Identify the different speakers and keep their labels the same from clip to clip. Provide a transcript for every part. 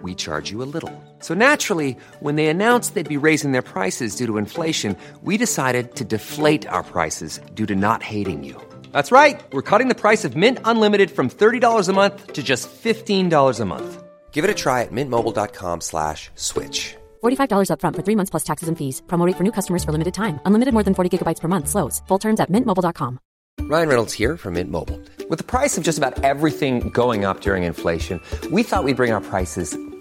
Speaker 1: we charge you a little. So naturally, when they announced they'd be raising their prices due to inflation, we decided to deflate our prices due to not hating you. That's right. We're cutting the price of Mint Unlimited from $30 a month to just $15 a month. Give it a try at mintmobile.com slash switch.
Speaker 2: $45 upfront for three months plus taxes and fees. Promo for new customers for limited time. Unlimited more than 40 gigabytes per month. Slows. Full terms at mintmobile.com.
Speaker 1: Ryan Reynolds here from Mint Mobile. With the price of just about everything going up during inflation, we thought we'd bring our prices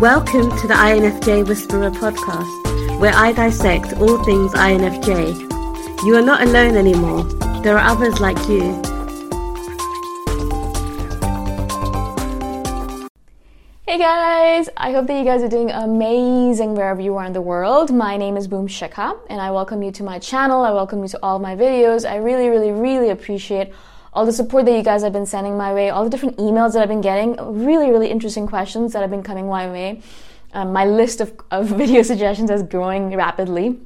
Speaker 3: Welcome to the INFJ Whisperer podcast, where I dissect all things INFJ. You are not alone anymore. There are others like you.
Speaker 4: Hey guys! I hope that you guys are doing amazing wherever you are in the world. My name is Boom Shikha and I welcome you to my channel. I welcome you to all my videos. I really, really, really appreciate all the support that you guys have been sending my way, all the different emails that I've been getting, really, really interesting questions that have been coming my way. Um, my list of, of video suggestions is growing rapidly.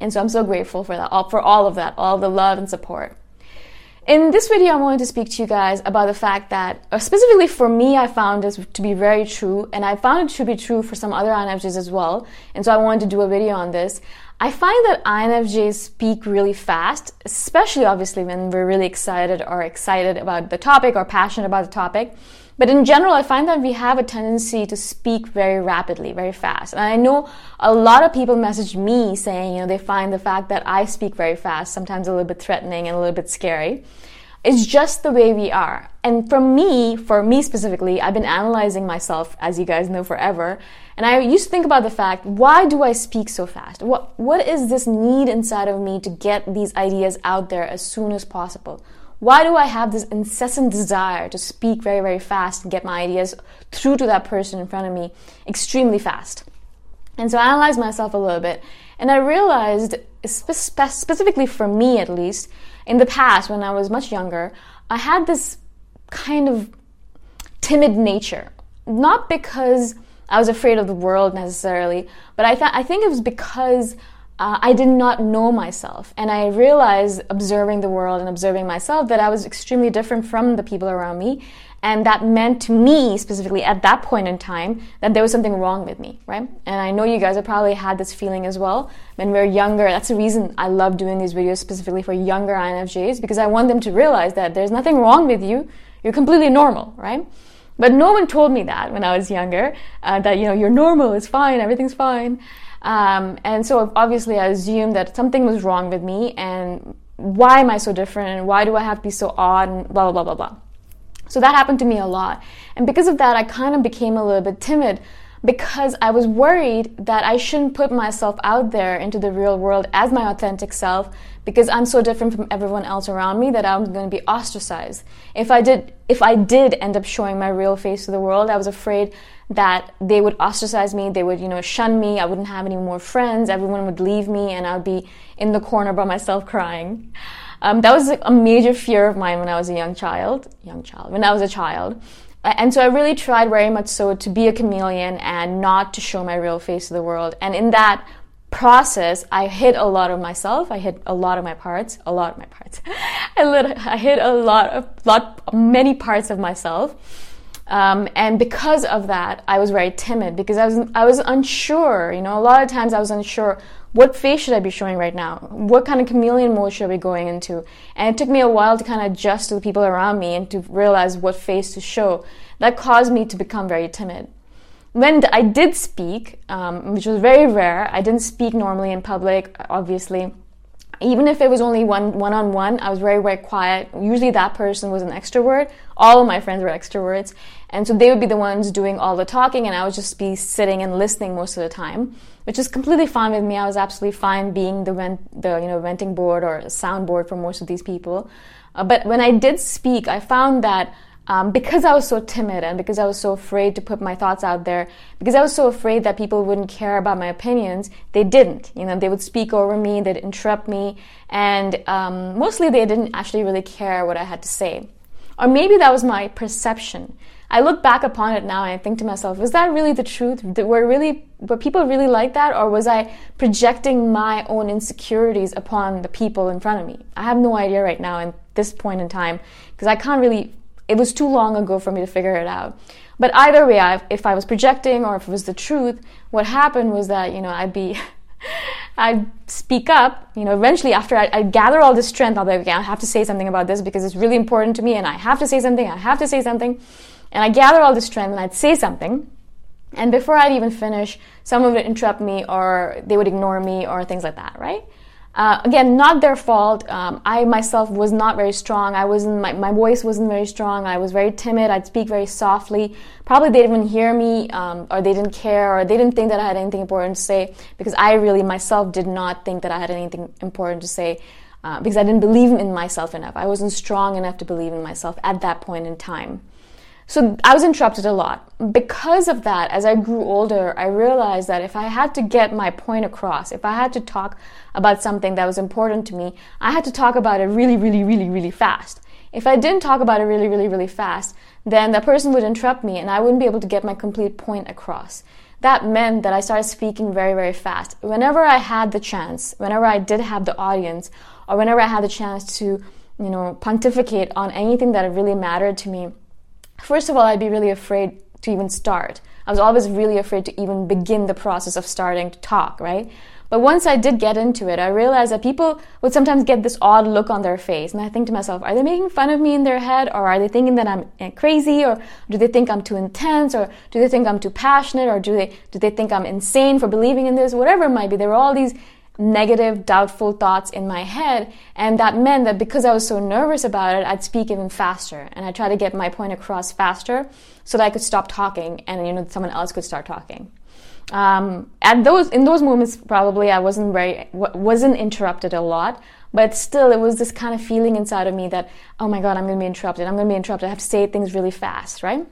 Speaker 4: And so I'm so grateful for that, all, for all of that, all the love and support. In this video, I wanted to speak to you guys about the fact that, uh, specifically for me, I found this to be very true, and I found it to be true for some other INFJs as well. And so I wanted to do a video on this. I find that INFJs speak really fast, especially obviously when we're really excited or excited about the topic or passionate about the topic. But in general, I find that we have a tendency to speak very rapidly, very fast. And I know a lot of people message me saying, you know, they find the fact that I speak very fast sometimes a little bit threatening and a little bit scary. It's just the way we are. And for me, for me specifically, I've been analyzing myself, as you guys know, forever. And I used to think about the fact, why do I speak so fast? What, what is this need inside of me to get these ideas out there as soon as possible? Why do I have this incessant desire to speak very, very fast and get my ideas through to that person in front of me extremely fast? And so I analyzed myself a little bit and I realized, spe- specifically for me at least, in the past when I was much younger, I had this kind of timid nature. Not because I was afraid of the world necessarily, but I, th- I think it was because uh, I did not know myself. And I realized, observing the world and observing myself, that I was extremely different from the people around me. And that meant to me, specifically at that point in time, that there was something wrong with me, right? And I know you guys have probably had this feeling as well. When we're younger, that's the reason I love doing these videos specifically for younger INFJs, because I want them to realize that there's nothing wrong with you. You're completely normal, right? But no one told me that when I was younger, uh, that, you know, you're normal, it's fine, everything's fine. Um, and so obviously I assumed that something was wrong with me and why am I so different and why do I have to be so odd and blah, blah, blah, blah, blah. So that happened to me a lot. And because of that, I kind of became a little bit timid because I was worried that I shouldn't put myself out there into the real world as my authentic self because I'm so different from everyone else around me that I'm going to be ostracized. If I did if I did end up showing my real face to the world, I was afraid that they would ostracize me, they would, you know, shun me, I wouldn't have any more friends, everyone would leave me and I'd be in the corner by myself crying. Um, that was a major fear of mine when I was a young child, young child, when I was a child. And so I really tried very much so to be a chameleon and not to show my real face to the world. And in that process, I hit a lot of myself. I hit a lot of my parts, a lot of my parts. I, lit, I hit a lot of, lot, many parts of myself. Um, and because of that, I was very timid because I was, I was unsure. You know, a lot of times I was unsure what face should I be showing right now? What kind of chameleon mode should I be going into? And it took me a while to kind of adjust to the people around me and to realize what face to show. That caused me to become very timid. When I did speak, um, which was very rare, I didn't speak normally in public, obviously. Even if it was only one one on one, I was very very quiet. Usually that person was an extrovert. All of my friends were extroverts, and so they would be the ones doing all the talking, and I would just be sitting and listening most of the time which is completely fine with me. I was absolutely fine being the vent, the you know venting board or soundboard for most of these people. Uh, but when I did speak, I found that um, because I was so timid and because I was so afraid to put my thoughts out there, because I was so afraid that people wouldn't care about my opinions, they didn't. You know, they would speak over me, they'd interrupt me, and um, mostly they didn't actually really care what I had to say. Or maybe that was my perception. I look back upon it now and I think to myself, was that really the truth? Were really were people really like that, or was I projecting my own insecurities upon the people in front of me? I have no idea right now at this point in time because I can't really. It was too long ago for me to figure it out. But either way, I, if I was projecting or if it was the truth, what happened was that you know I'd be. I'd speak up, you know, eventually after I, I gather all this strength, I'll be like, okay, I have to say something about this because it's really important to me and I have to say something, I have to say something. And I gather all this strength and I'd say something. And before I'd even finish, someone would interrupt me or they would ignore me or things like that, right? Uh, again, not their fault. Um, I myself was not very strong. I wasn't. My, my voice wasn't very strong. I was very timid. I'd speak very softly. Probably they didn't even hear me, um, or they didn't care, or they didn't think that I had anything important to say. Because I really myself did not think that I had anything important to say, uh, because I didn't believe in myself enough. I wasn't strong enough to believe in myself at that point in time. So I was interrupted a lot. Because of that, as I grew older, I realized that if I had to get my point across, if I had to talk about something that was important to me, I had to talk about it really, really, really, really fast. If I didn't talk about it really, really, really fast, then the person would interrupt me and I wouldn't be able to get my complete point across. That meant that I started speaking very, very fast. Whenever I had the chance, whenever I did have the audience, or whenever I had the chance to, you know, pontificate on anything that really mattered to me, First of all, I'd be really afraid to even start. I was always really afraid to even begin the process of starting to talk, right? But once I did get into it, I realized that people would sometimes get this odd look on their face. And I think to myself, are they making fun of me in their head? Or are they thinking that I'm eh, crazy? Or do they think I'm too intense? Or do they think I'm too passionate? Or do they, do they think I'm insane for believing in this? Whatever it might be. There were all these negative, doubtful thoughts in my head. And that meant that because I was so nervous about it, I'd speak even faster. And I try to get my point across faster so that I could stop talking and, you know, someone else could start talking. Um, at those, in those moments, probably I wasn't very, wasn't interrupted a lot. But still, it was this kind of feeling inside of me that, oh my God, I'm going to be interrupted. I'm going to be interrupted. I have to say things really fast, right?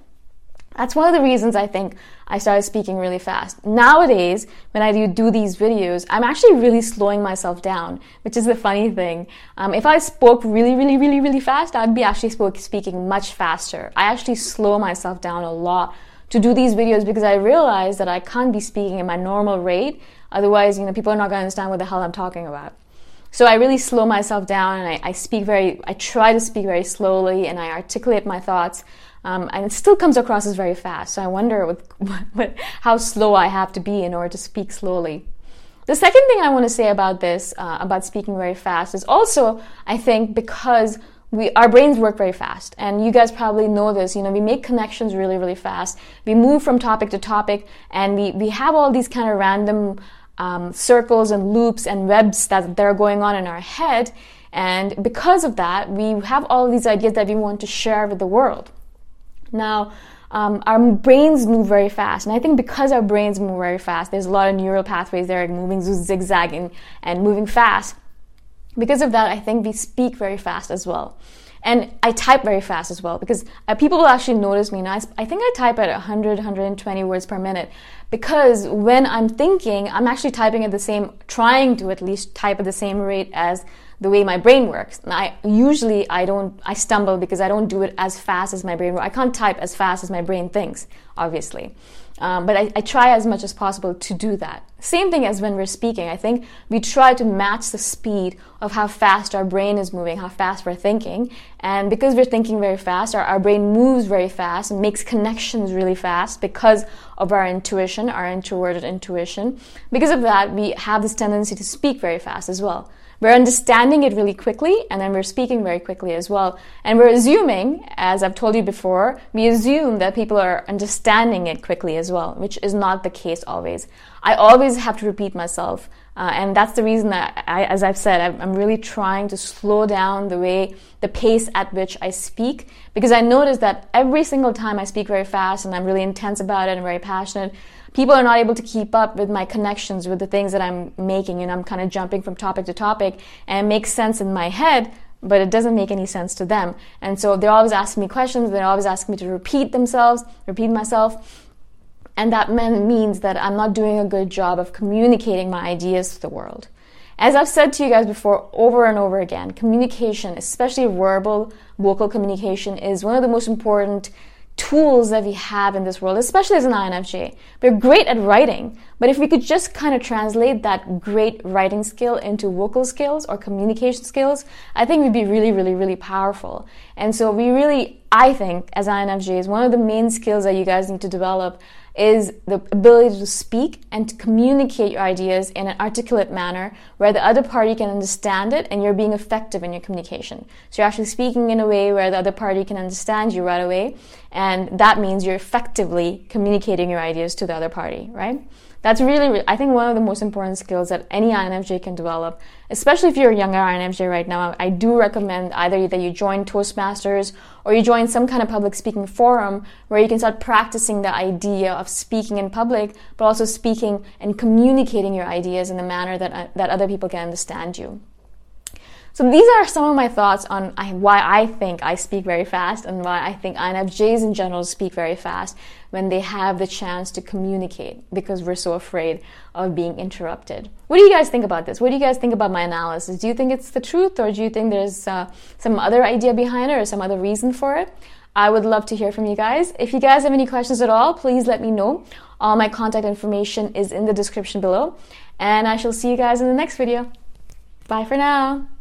Speaker 4: That's one of the reasons I think I started speaking really fast. Nowadays, when I do do these videos, I'm actually really slowing myself down, which is the funny thing. Um, if I spoke really, really, really, really fast, I'd be actually spoke, speaking much faster. I actually slow myself down a lot to do these videos because I realize that I can't be speaking at my normal rate. Otherwise, you know, people are not going to understand what the hell I'm talking about. So I really slow myself down and I, I speak very, I try to speak very slowly and I articulate my thoughts. Um, and it still comes across as very fast. So I wonder what, how slow I have to be in order to speak slowly. The second thing I want to say about this, uh, about speaking very fast, is also, I think, because we, our brains work very fast. And you guys probably know this. You know, we make connections really, really fast. We move from topic to topic, and we, we have all these kind of random um, circles and loops and webs that, that are going on in our head. And because of that, we have all these ideas that we want to share with the world. Now, um, our brains move very fast. And I think because our brains move very fast, there's a lot of neural pathways that there moving zigzagging and moving fast. Because of that, I think we speak very fast as well. And I type very fast as well because uh, people will actually notice me. Now, I, I think I type at 100, 120 words per minute because when I'm thinking, I'm actually typing at the same, trying to at least type at the same rate as the way my brain works. And I usually I don't I stumble because I don't do it as fast as my brain. I can't type as fast as my brain thinks, obviously. Um, but I, I try as much as possible to do that. Same thing as when we're speaking. I think we try to match the speed of how fast our brain is moving, how fast we're thinking. And because we're thinking very fast, our, our brain moves very fast and makes connections really fast because of our intuition, our introverted intuition. Because of that, we have this tendency to speak very fast as well. We're understanding it really quickly and then we're speaking very quickly as well. And we're assuming, as I've told you before, we assume that people are understanding it quickly as well, which is not the case always. I always have to repeat myself. Uh, and that's the reason that, I, as I've said, I'm really trying to slow down the way, the pace at which I speak, because I notice that every single time I speak very fast and I'm really intense about it and very passionate, people are not able to keep up with my connections with the things that I'm making, and I'm kind of jumping from topic to topic, and it makes sense in my head, but it doesn't make any sense to them. And so they're always asking me questions, they're always asking me to repeat themselves, repeat myself. And that means that I'm not doing a good job of communicating my ideas to the world. As I've said to you guys before over and over again, communication, especially verbal, vocal communication, is one of the most important tools that we have in this world, especially as an INFJ. We're great at writing, but if we could just kind of translate that great writing skill into vocal skills or communication skills, I think we'd be really, really, really powerful. And so we really, I think, as INFJs, one of the main skills that you guys need to develop is the ability to speak and to communicate your ideas in an articulate manner where the other party can understand it and you're being effective in your communication. So you're actually speaking in a way where the other party can understand you right away, and that means you're effectively communicating your ideas to the other party, right? That's really, I think, one of the most important skills that any INFJ can develop, especially if you're a younger INFJ right now. I do recommend either that you join Toastmasters or you join some kind of public speaking forum where you can start practicing the idea of speaking in public, but also speaking and communicating your ideas in a manner that, uh, that other people can understand you. So these are some of my thoughts on why I think I speak very fast and why I think INFJs in general speak very fast when they have the chance to communicate because we're so afraid of being interrupted. What do you guys think about this? What do you guys think about my analysis? Do you think it's the truth or do you think there's uh, some other idea behind it or some other reason for it? I would love to hear from you guys. If you guys have any questions at all, please let me know. All my contact information is in the description below. And I shall see you guys in the next video. Bye for now.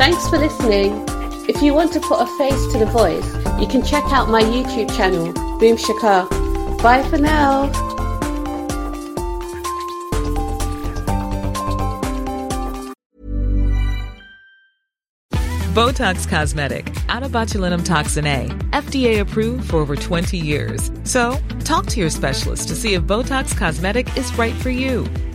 Speaker 3: Thanks for listening. If you want to put a face to the voice, you can check out my YouTube channel, Boom Shikha. Bye for now.
Speaker 5: Botox Cosmetic, onabotulinumtoxinA, FDA approved for over 20 years. So, talk to your specialist to see if Botox Cosmetic is right for you.